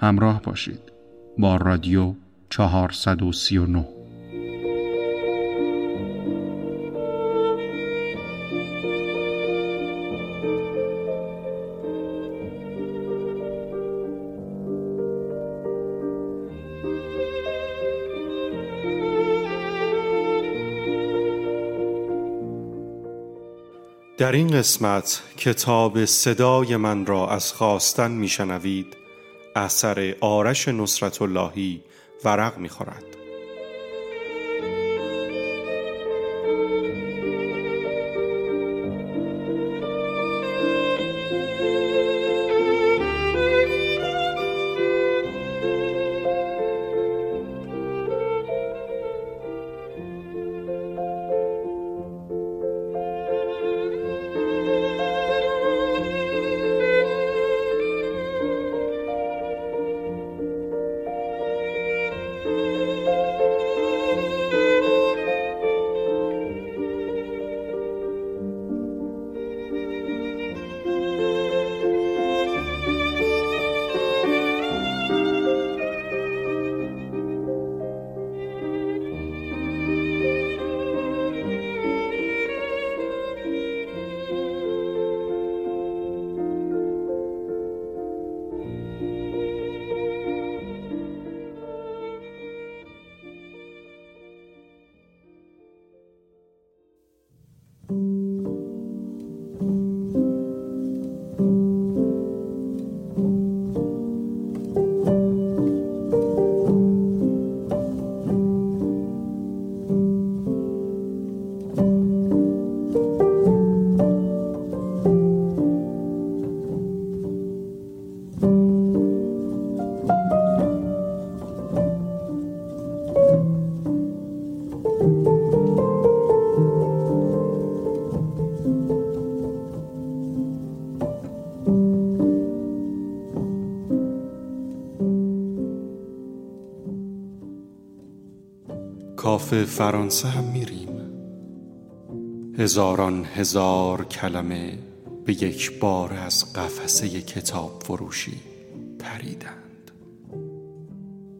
همراه باشید. با رادیو 439 در این قسمت کتاب صدای من را از خواستن میشنوید. اثر آرش نصرت اللهی ورق می‌خورد. فرانسه هم میریم. هزاران هزار کلمه به یک بار از قفسه کتاب فروشی پریدند.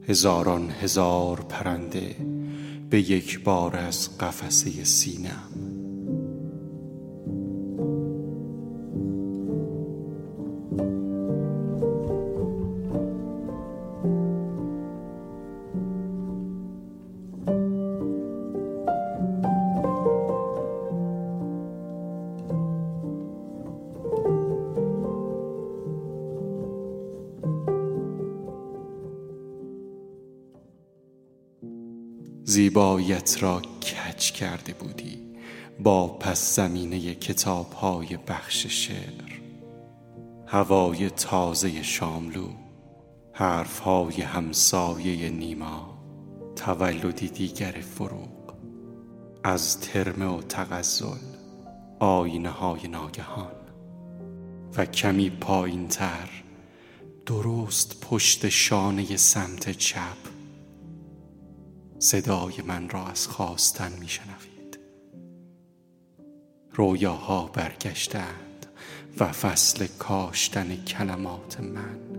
هزاران هزار پرنده به یک بار از قفسه سینم را کج کرده بودی با پس زمینه کتاب های بخش شعر. هوای تازه شاملو حرف های همسایه نیما تولدی دیگر فروغ. از ترم و تغزل آینه های ناگهان. و کمی پایین تر درست پشت شانه سمت چپ صدای من را از خواستن می شنوید رویاها برگشتند و فصل کاشتن کلمات من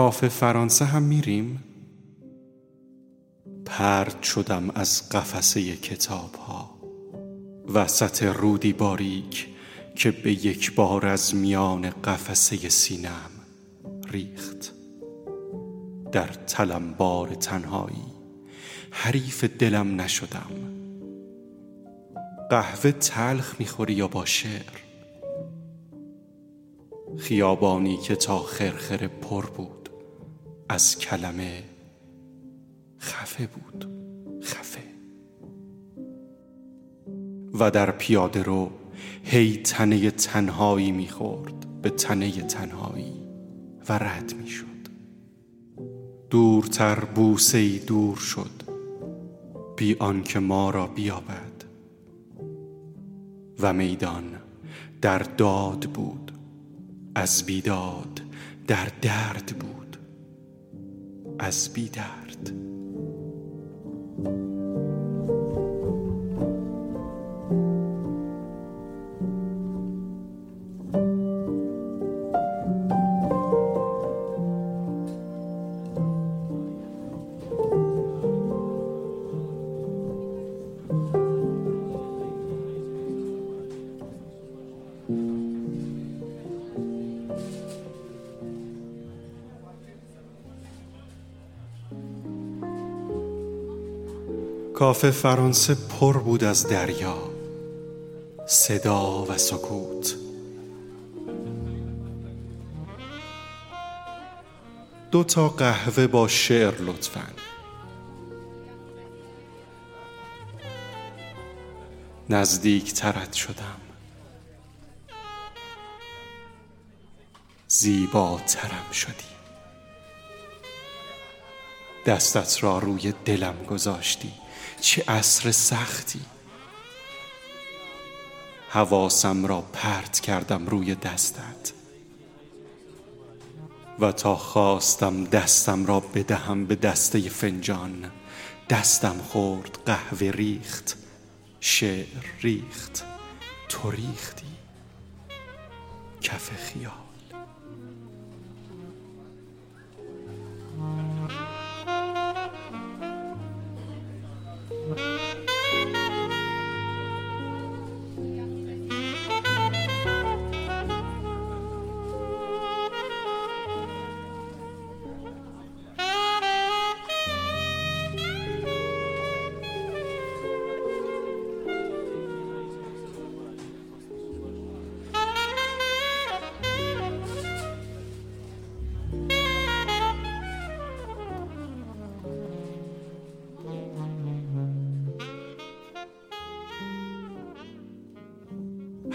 کافه فرانسه هم میریم. پرد شدم از قفسه کتاب ها وسط رودی باریک که به یک بار از میان قفسه سینم ریخت. در تلمبار تنهایی حریف دلم نشدم. قهوه تلخ می‌خوری یا با شعر؟ خیابانی که تا خرخره پر بود. از کلمه خفه بود. خفه. و در پیاده رو هی تنه تنهایی می‌خورد به تنه تنهایی و رد می‌شد. دورتر بوسه دور شد. بی آنکه ما را بیابد. و میدان در داد بود. از بیداد در درد بود. از بی درد. کافه فرانسه پر بود از دریا صدا و سکوت. دو تا قهوه با شعر لطفا. نزدیک ترت شدم. زیباترم شدی. دستت را روی دلم گذاشتی. چه عصر سختی. حواسم را پرت کردم روی دستت. و تا خواستم دستم را بدهم به دسته فنجان دستم خورد قهوه ریخت شعر ریخت. تو ریختی. کف خیال.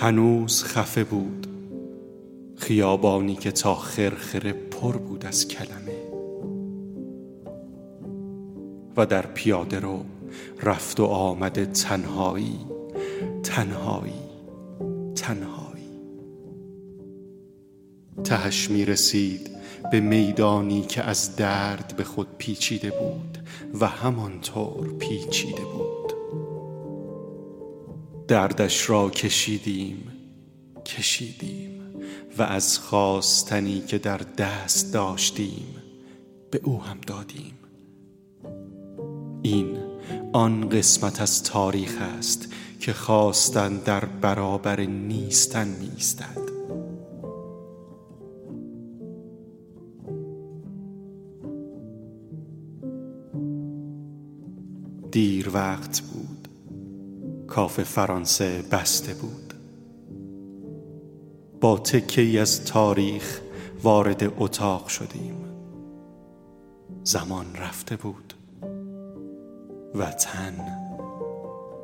هنوز خفه بود. خیابانی که تا خرخره پر بود از کلمه. و در پیاده رو رفت و آمد تنهایی تنهایی تنهایی. تهش می رسید به میدانی که از درد به خود پیچیده بود و همانطور پیچیده بود. دردش را کشیدیم کشیدیم و از خواستنی که در دست داشتیم به او هم دادیم. این آن قسمت از تاریخ است که خواستن در برابر نیستن میستد دیر وقت بود. کاف فرانسه بسته بود. با تکه از تاریخ وارد اتاق شدیم. زمان رفته بود و تن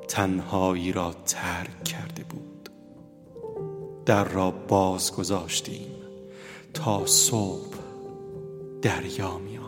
تنهایی را ترک کرده بود. در را باز گذاشتیم تا صبح دریا می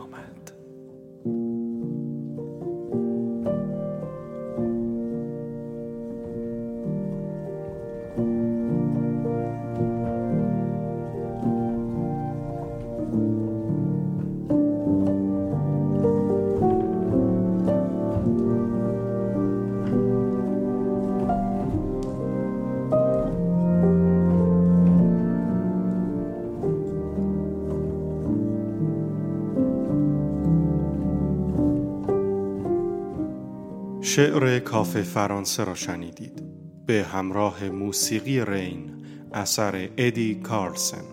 شعر کافه فرانسه را شنیدید. به همراه موسیقی رین اثر ادی کارلسن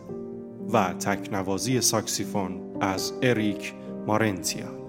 و تکنوازی ساکسیفون از اریک مارنتیا.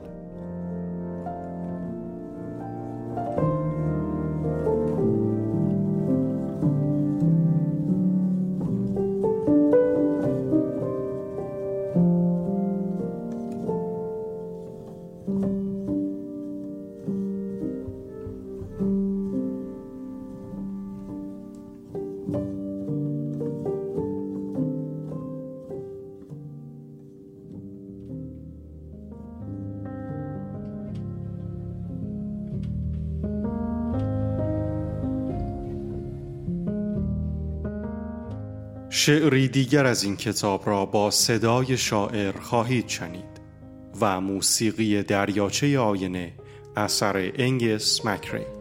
شعری دیگر از این کتاب را با صدای شاعر خواهید شنید و موسیقی دریاچه آینه اثر انگس مکری.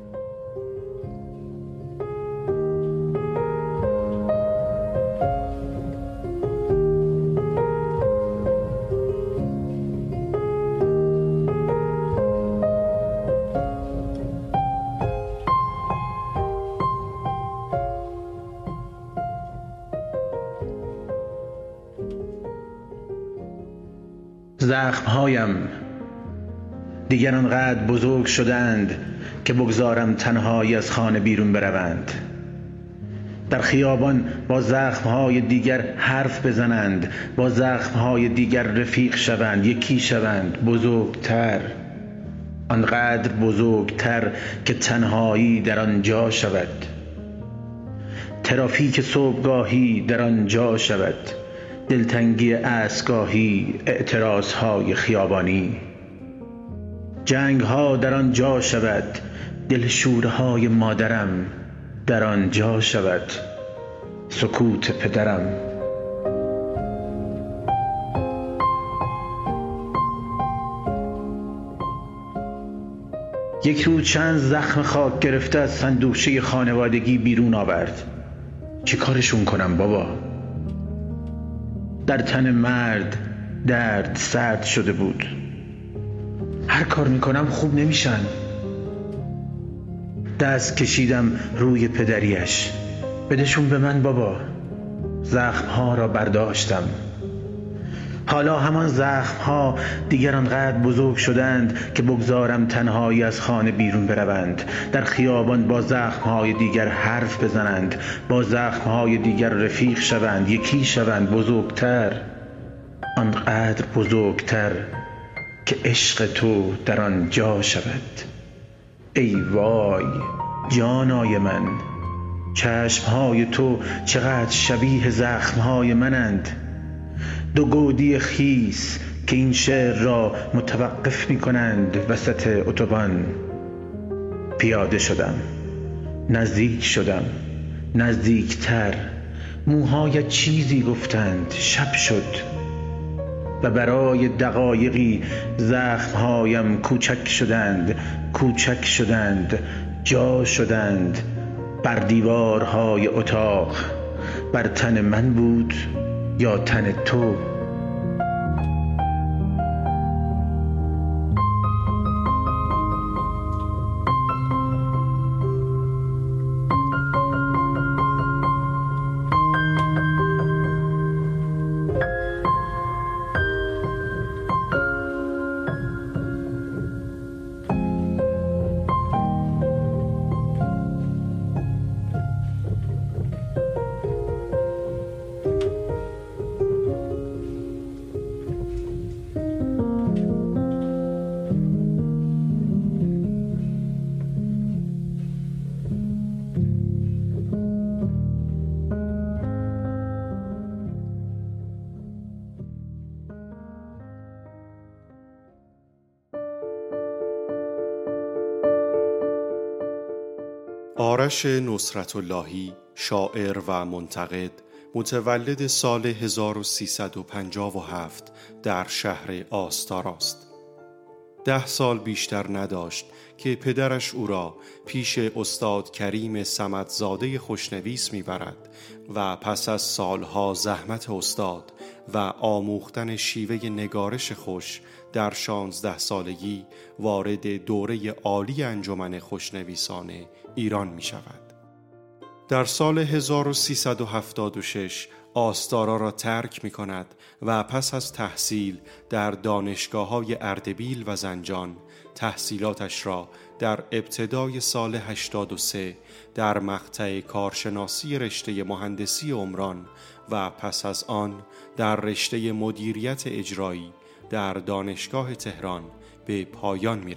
دیگر آنقدر بزرگ شدند که بگذارم تنهایی از خانه بیرون بروند. در خیابان با زخمهای دیگر حرف بزنند با زخمهای دیگر رفیق شوند یکی شوند بزرگتر آنقدر بزرگتر که تنهایی در آنجا شود. ترافیک صبحگاهی در آنجا شود. دلتنگی اسگاهی های خیابانی. جنگ ها در آن جا شود دل های مادرم در آن جا شود. سکوت پدرم یک روز چند زخم خاک گرفته از صندوقچه خانوادگی بیرون آورد. چی کارشون کنم بابا؟ در تن مرد درد سرد شده بود. هر کار می‌کنم خوب نمیشن. دست کشیدم روی پدریش. بدشون به من بابا. زخمها را برداشتم. حالا همان زخم ها دیگر آنقدر بزرگ شدند که بگذارم تنهایی از خانه بیرون بروند. در خیابان با زخم های دیگر حرف بزنند. با زخم های دیگر رفیق شوند. یکی شوند بزرگتر. آنقدر بزرگتر. که عشق تو در آن جا شود. ای وای جانای من چشمهای تو چقدر شبیه زخمهای منند. دو گودی خیس که این شعر را متوقف می کنند وسط اتوبان. پیاده شدم نزدیک شدم نزدیکتر. موهایت چیزی گفتند شب شد. و برای دقایقی زخمهایم کوچک شدند کوچک شدند جا شدند بر دیوارهای اتاق. بر تن من بود یا تن تو؟ آرش نصرت اللهی شاعر و منتقد متولد سال 1357 در شهر آستاراست. ده سال بیشتر نداشت که پدرش او را پیش استاد کریم سمدزاده خوشنویس می‌برد و پس از سالها زحمت استاد و آموختن شیوه نگارش خوش در شانزده سالگی وارد دوره عالی انجمن خوشنویسان ایران می شود. در سال 1376 آستارا را ترک می کند و پس از تحصیل در دانشگاه های اردبیل و زنجان تحصیلاتش را در ابتدای سال 83 در مقطع کارشناسی رشته مهندسی عمران و پس از آن در رشته مدیریت اجرایی در دانشگاه تهران به پایان می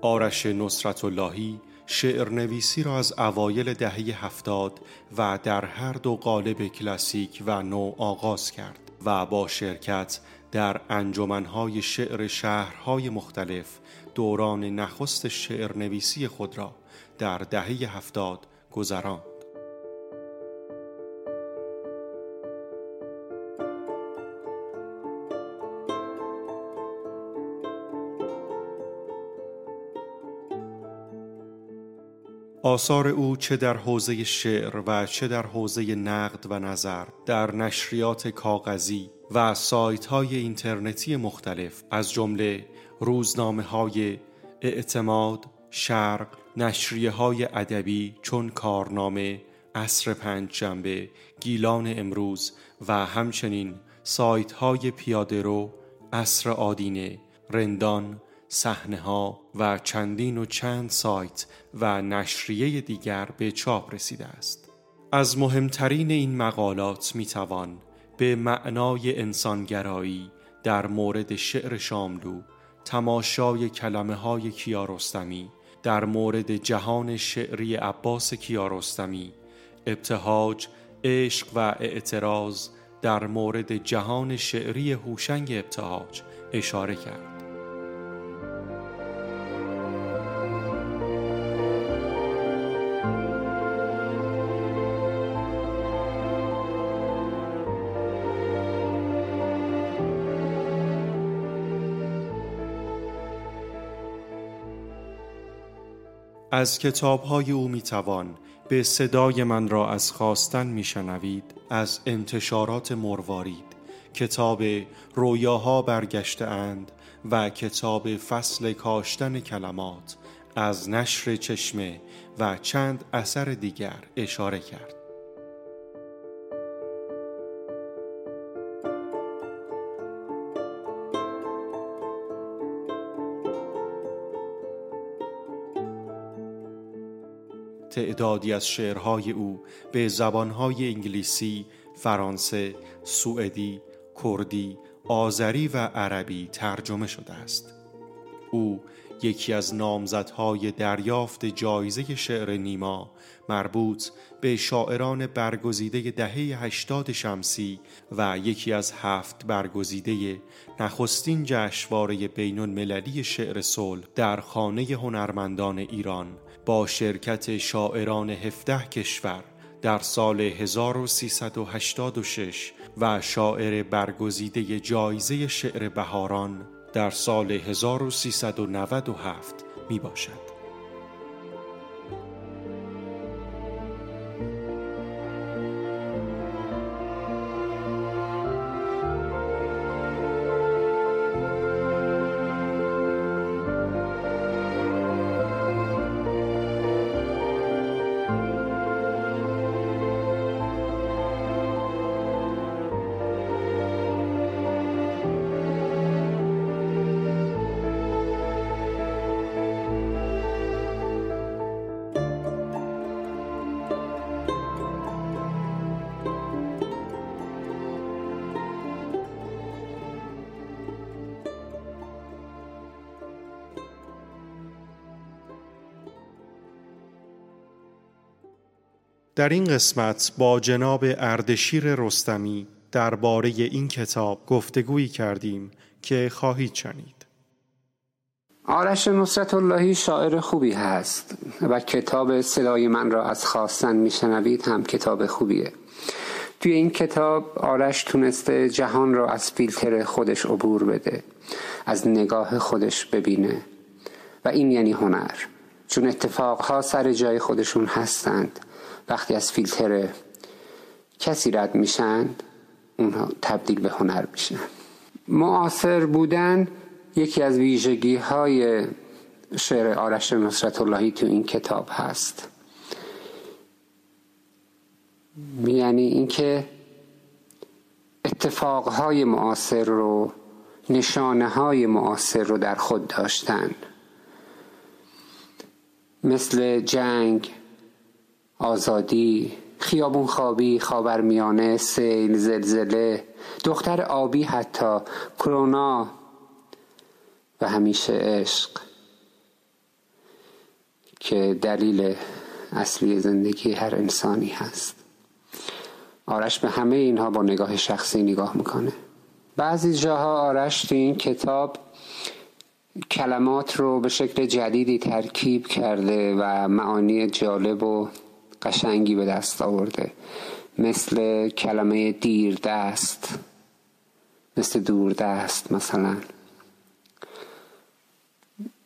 آرش نصرت اللهی شعر نویسی را از اوایل دهه هفتاد و در هر دو قالب کلاسیک و نو آغاز کرد و با شرکت در انجمنهای شعر شهرهای مختلف دوران نخست شعر نویسی خود را در دهه هفتاد گذراند. آثار او چه در حوزه شعر و چه در حوزه نقد و نظر در نشریات کاغذی و سایت های اینترنتی مختلف از جمله روزنامه های اعتماد، شرق، نشریه های ادبی چون کارنامه، عصر پنج جنبه، گیلان امروز و همچنین سایت های پیاده رو، عصر آدینه، رندان، صحنه ها و چندین و چند سایت و نشریه دیگر به چاپ رسیده است. از مهمترین این مقالات می توان به معنای انسانگرایی در مورد شعر شاملو تماشای کلمه های کیارستمی در مورد جهان شعری عباس کیارستمی ابتهاج، عشق و اعتراض در مورد جهان شعری هوشنگ ابتهاج اشاره کرد. از کتابهای او می‌توان به صدای من را از خواستن میشنوید از انتشارات مروارید کتاب رویاها برگشته اند و کتاب فصل کاشتن کلمات از نشر چشمه و چند اثر دیگر اشاره کرد. تعدادی از شعرهای او به زبانهای انگلیسی، فرانسه، سوئدی، کردی، آذری و عربی ترجمه شده است. او یکی از نامزدهای دریافت جایزه شعر نیما مربوط به شاعران برگزیده دهه هشتاد شمسی و یکی از هفت برگزیده نخستین جشنواره بین المللی شعر صلح در خانه هنرمندان ایران با شرکت شاعران 17 کشور در سال 1386 و شاعر برگزیده جایزه شعر بهاران در سال 1397 می باشد. در این قسمت با جناب اردشیر رستمی درباره این کتاب گفتگویی کردیم که خواهید شنید. آرش نصرت اللهی شاعر خوبی هست و کتاب صدای من را از خواستن میشنوید هم کتاب خوبیه توی این کتاب آرش تونسته جهان را از فیلتر خودش عبور بده از نگاه خودش ببینه و این یعنی هنر چون اتفاقها سر جای خودشون هستند. وقتی از فیلتر کسی رد میشن اونها تبدیل به هنر میشن. معاصر بودن یکی از ویژگی های شعر آرش نصرت اللهی تو این کتاب هست. یعنی اینکه اتفاقهای معاصر رو نشانه های معاصر رو در خود داشتن. مثل جنگ آزادی خیابون خوابی خاورمیانه سیل زلزله دختر آبی حتی کرونا و همیشه عشق. که دلیل اصلی زندگی هر انسانی هست. آرش به همه اینها با نگاه شخصی نگاه می‌کنه. بعضی جاها آرش تو این کتاب کلمات رو به شکل جدیدی ترکیب کرده و معانی جالب و قشنگی به دست آورده. مثل کلمه دیر دست مثل دور دست مثلا.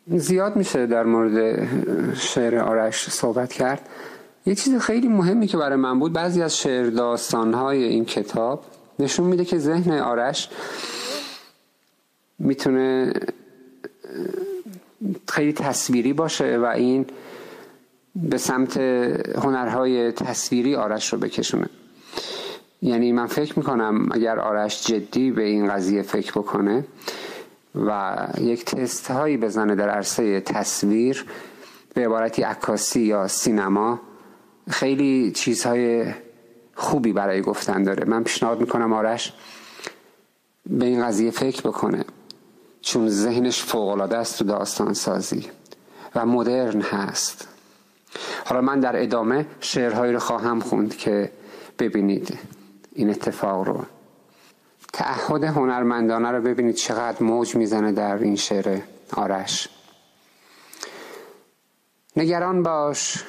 زیاد میشه در مورد شعر آرش صحبت کرد. یه چیز خیلی مهمی که برای من بود بعضی از شعر داستانهای این کتاب نشون میده که ذهن آرش می‌تونه خیلی تصویری باشه و این به سمت هنرهای تصویری آرش رو بکشونه. یعنی من فکر می‌کنم اگر آرش جدی به این قضیه فکر بکنه و یک تست هایی بزنه در عرصه تصویر به عبارتی عکاسی یا سینما خیلی چیزهای خوبی برای گفتن داره. من پیشنهاد می‌کنم آرش به این قضیه فکر بکنه. چون ذهنش فوقالعاده است تو داستان سازی و مدرن هست. حالا من در ادامه شعرهایی رو خواهم خوند که ببینید. این اتفاق رو. تعهد هنرمندانه رو ببینید چقدر موج می‌زنه در این شعر آرش. نگران باش.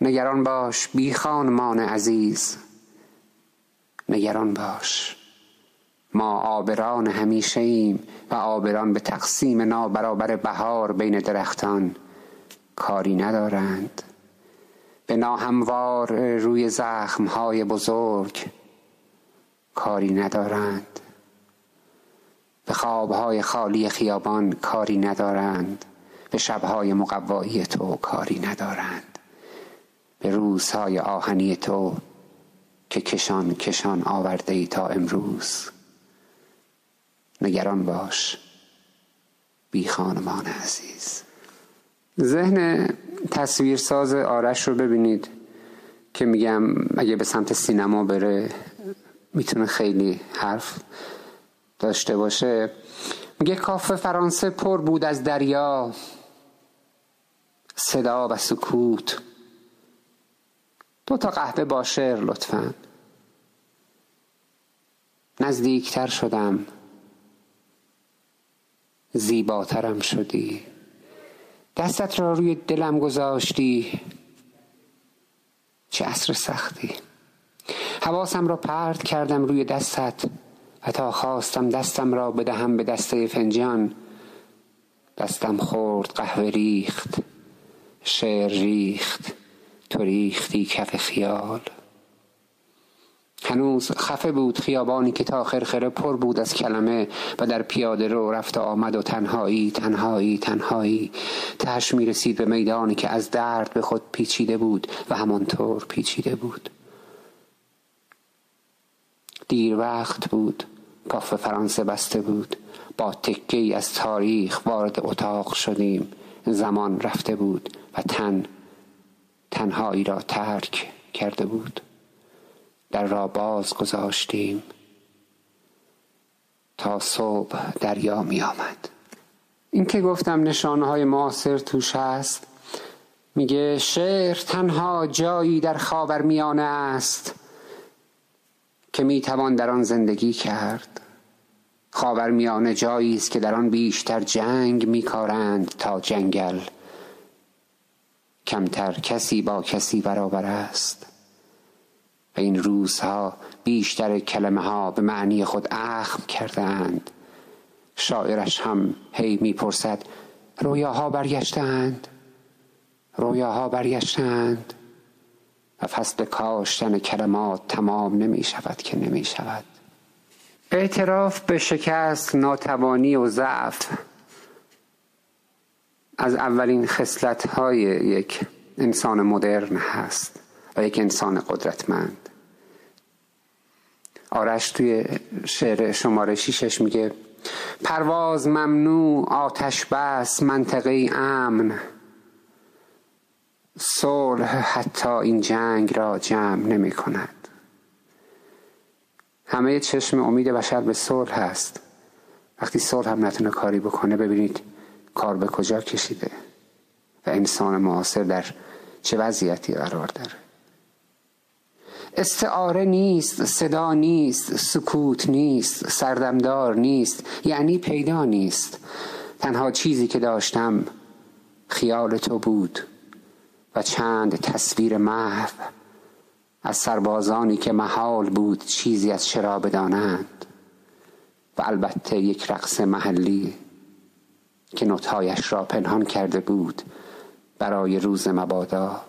نگران باش بی خانمان عزیز. نگران باش. ما آبران همیشه ایم و آبران به تقسیم نابرابر بهار بین درختان کاری ندارند. به ناهموار روی زخمهای بزرگ کاری ندارند. به خوابهای خالی خیابان کاری ندارند. به شبهای مقوایی تو کاری ندارند. به روزهای آهنی تو که کشان کشان آورده ای تا امروز. نگران باش. بی خانمان عزیز. ذهن تصویرساز آرش رو ببینید که میگم اگه به سمت سینما بره می‌تونه خیلی حرف داشته باشه. میگه کافه فرانسه پر بود از دریا. صدا و سکوت. دو تا قهوه با شعر لطفا. نزدیکتر شدم. زیباترم شدی. دستت را روی دلم گذاشتی. چه عصر سختی. حواسم را پرد کردم روی دستت و تا خواستم دستم را بدهم به دسته فنجان دستم خورد قهوه ریخت شعر ریخت تو ریختی کف خیال. هنوز خفه بود خیابانی که تا خرخره پر بود از کلمه و در پیاده رو رفت آمد و تنهایی تنهایی تنهایی. تهش می رسید به میدانی که از درد به خود پیچیده بود و همانطور پیچیده بود. دیر وقت بود. کافه فرانسه بسته بود. با تکه از تاریخ وارد اتاق شدیم. زمان رفته بود و تن تنهایی را ترک کرده بود. در را باز گذاشتیم. تا صبح دریا می آمد. این که گفتم نشانه های معاصر توش هست میگه شعر تنها جایی در خاور میانه است که می‌توان در آن زندگی کرد. خاور میانه جایی است که در آن بیشتر جنگ میکارند تا جنگل. کمتر کسی با کسی برابر است. و این روزها بیشتر کلمه ها به معنی خود اخم کردند. شاعرش هم هی می‌پرسد رویاها برگشتند؟ رویاها برگشتند؟ و فصل کاشتن کلمات تمام نمی شود که نمی شود اعتراف به شکست ناتوانی و ضعف. از اولین خصلت های یک انسان مدرن هست و یک انسان قدرتمند. آرش توی شعر شماره شیشش میگه پرواز ممنوع آتش بس منطقه امن. صلح حتی این جنگ را جمع نمی کند. همه چشم امید بشر به صلح هست وقتی صلح هم نتونه کاری بکنه ببینید کار به کجا کشیده و انسان معاصر در چه وضعیتی قرار داره. استعاره نیست صدا نیست سکوت نیست سردمدار نیست یعنی پیدا نیست. تنها چیزی که داشتم خیال تو بود و چند تصویر محو از سربازانی که محال بود چیزی از چرا بدانند. و البته یک رقص محلی که نوتهایش را پنهان کرده بود برای روز مبادا.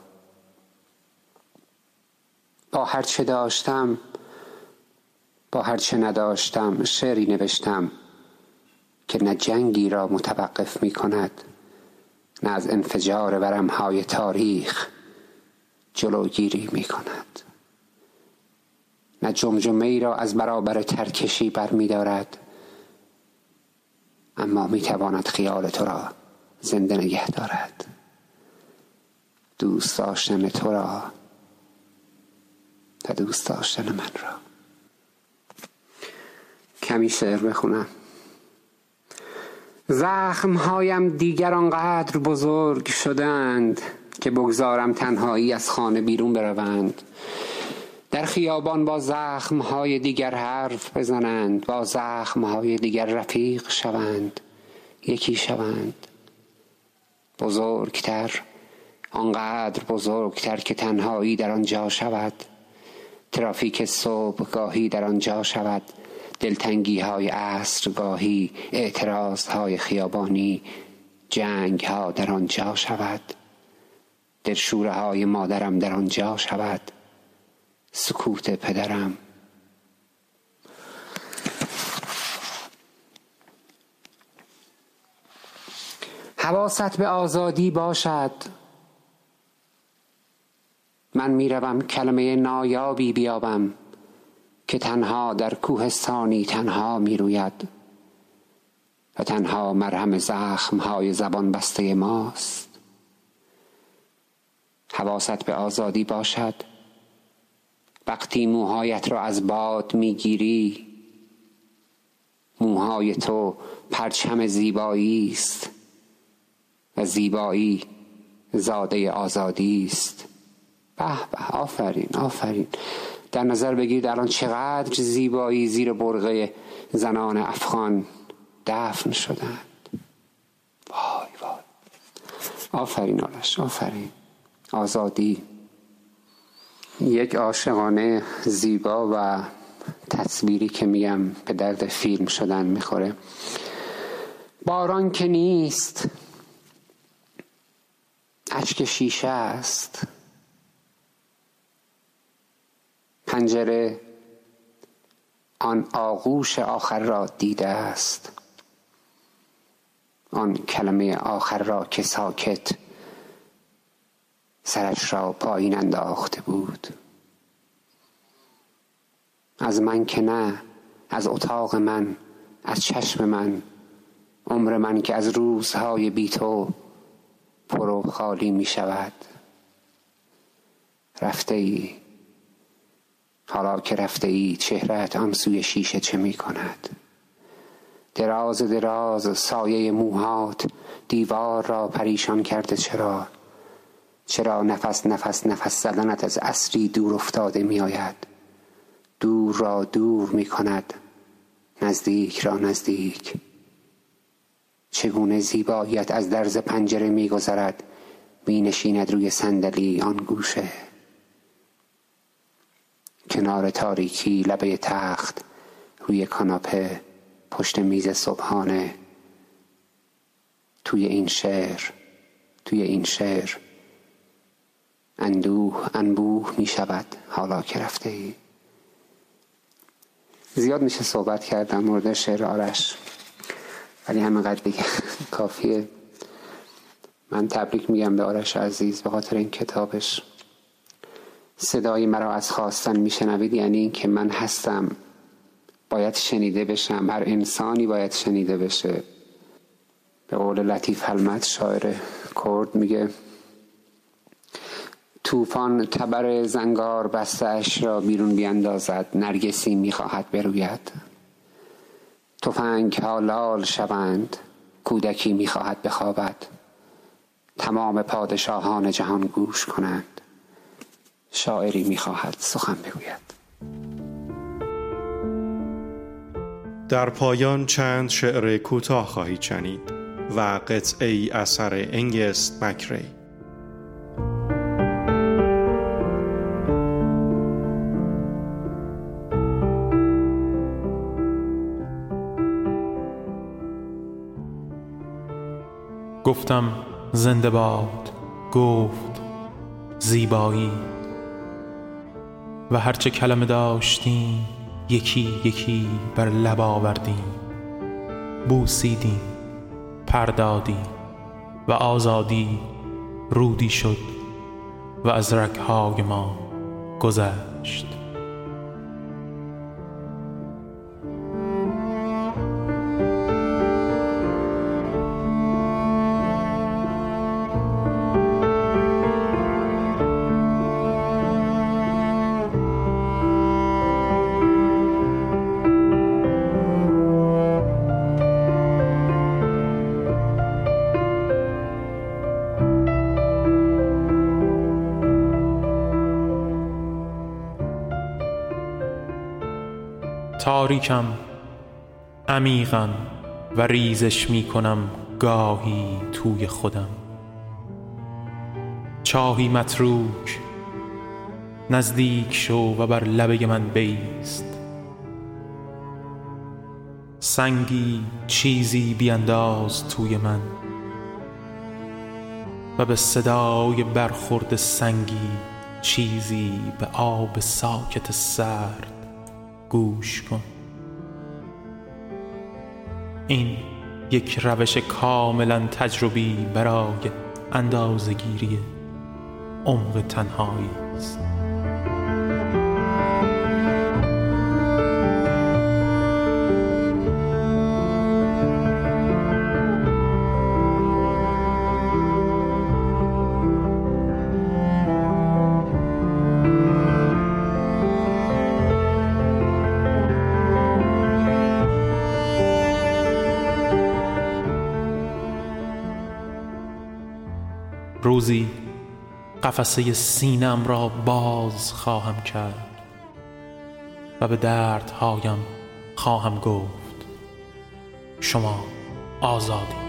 با هر چه داشتم با هر چه نداشتم شعری نوشتم که نه جنگی را متوقف می کند نه از انفجار ورمهای تاریخ جلوگیری می کند. نه جمجمه ای را از برابر ترکشی بر می دارد اما می تواند خیال تو را زنده نگه دارد. دوست داشتن تو را دوست داشتن من را. کمی شعر بخونم. زخمهایم دیگر آنقدر بزرگ شدند که بگذارم تنهایی از خانه بیرون بروند. در خیابان با زخمهای دیگر حرف بزنند با زخمهای دیگر رفیق شوند یکی شوند. بزرگتر آنقدر بزرگتر که تنهایی در آنجا شود. ترافیک صبح گاهی در آنجا شود. دلتنگی های عصر گاهی اعتراض های خیابانی جنگ ها در آنجا شود. دلشوره های مادرم در آنجا شود. سکوت پدرم. حواست به آزادی باشد. من می‌روم کلمه نایابی بیابم که تنها در کوهستانی تنها می‌روید و تنها مرهم زخم های زبان بسته ماست. حواست به آزادی باشد. وقتی موهایت را از باد می‌گیری موهای تو پرچم زیبایی است و زیبایی زاده آزادی است. به آفرین آفرین. در نظر بگیرید الان چقدر زیبایی زیر برغه زنان افغان دفن شدند. وای وای. آفرین آرش آفرین. آزادی. یک عاشقانه زیبا و تصویری که میگم به درد فیلم شدن می‌خوره. باران که نیست اشک شیشه است. پنجره آن آغوش آخر را دیده است. آن کلمه آخر را که ساکت سرش را پایین انداخته بود. از من که نه از اتاق من از چشم من عمر من که از روزهای بی تو پر و خالی می شود. رفته ای حالا که رفته ای چهرت آن سوی شیشه چه می کند؟ دراز دراز سایه موهات دیوار را پریشان کرده چرا؟ چرا نفس نفس نفس زدنت از اصری دور افتاده می آید؟ دور را دور می کند نزدیک را نزدیک. چگونه زیباییت از درز پنجره می گذرد؟ می نشیند روی صندلی آن گوشه. کنار تاریکی لبه تخت روی کاناپه پشت میز صبحانه. توی این شعر توی این شعر. اندوه انبوه می شود حالا که رفته ای زیاد میشه صحبت کردم مورد شعر آرش ولی همینقدر دیگه کافیه. من تبریک میگم به آرش عزیز به خاطر این کتابش. صدای مرا از خواستن میشنوید یعنی اینکه من هستم. باید شنیده بشم. هر انسانی باید شنیده بشه. به قول لطیف حلمت شاعر کرد میگه طوفان تبر زنگار بستش را بیرون بیندازد. نرگسی می‌خواهد بروید. تفنگ ها لال شوند. کودکی می‌خواهد بخوابد. تمام پادشاهان جهان گوش کنند. شاعری می‌خواهد سخن بگوید. در پایان چند شعر کوتاه خواهید شنید و قطعه ای اثر انگست مکری. گفتم زنده باد گفت زیبایی. و هرچه کلمه داشتیم یکی یکی بر لب آوردیم. بوسیدیم پردادیم و آزادی رودی شد و از رگهای ما گذشت. تاریکم عمیقم و ریزش می کنم گاهی توی خودم. چاهی متروک نزدیک شو و بر لبه من بیست. سنگی چیزی بیانداز توی من و به صدای برخورد سنگی چیزی به آب ساکت سرد گوش کن. این یک روش کاملا تجربی برای اندازگیری عمق تنهایی است. روزی قفسه سینم را باز خواهم کرد و به دردهایم خواهم گفت شما آزادی.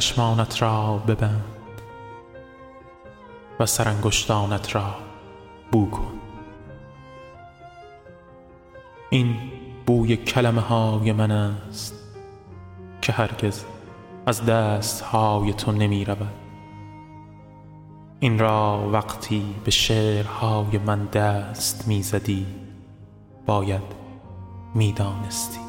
چشمانت را ببند و سرانگشتانت را بو کن. این بوی کلمه های من است که هرگز از دست های تو نمی رود این را وقتی به شعرهای من دست می زدی باید می دانستی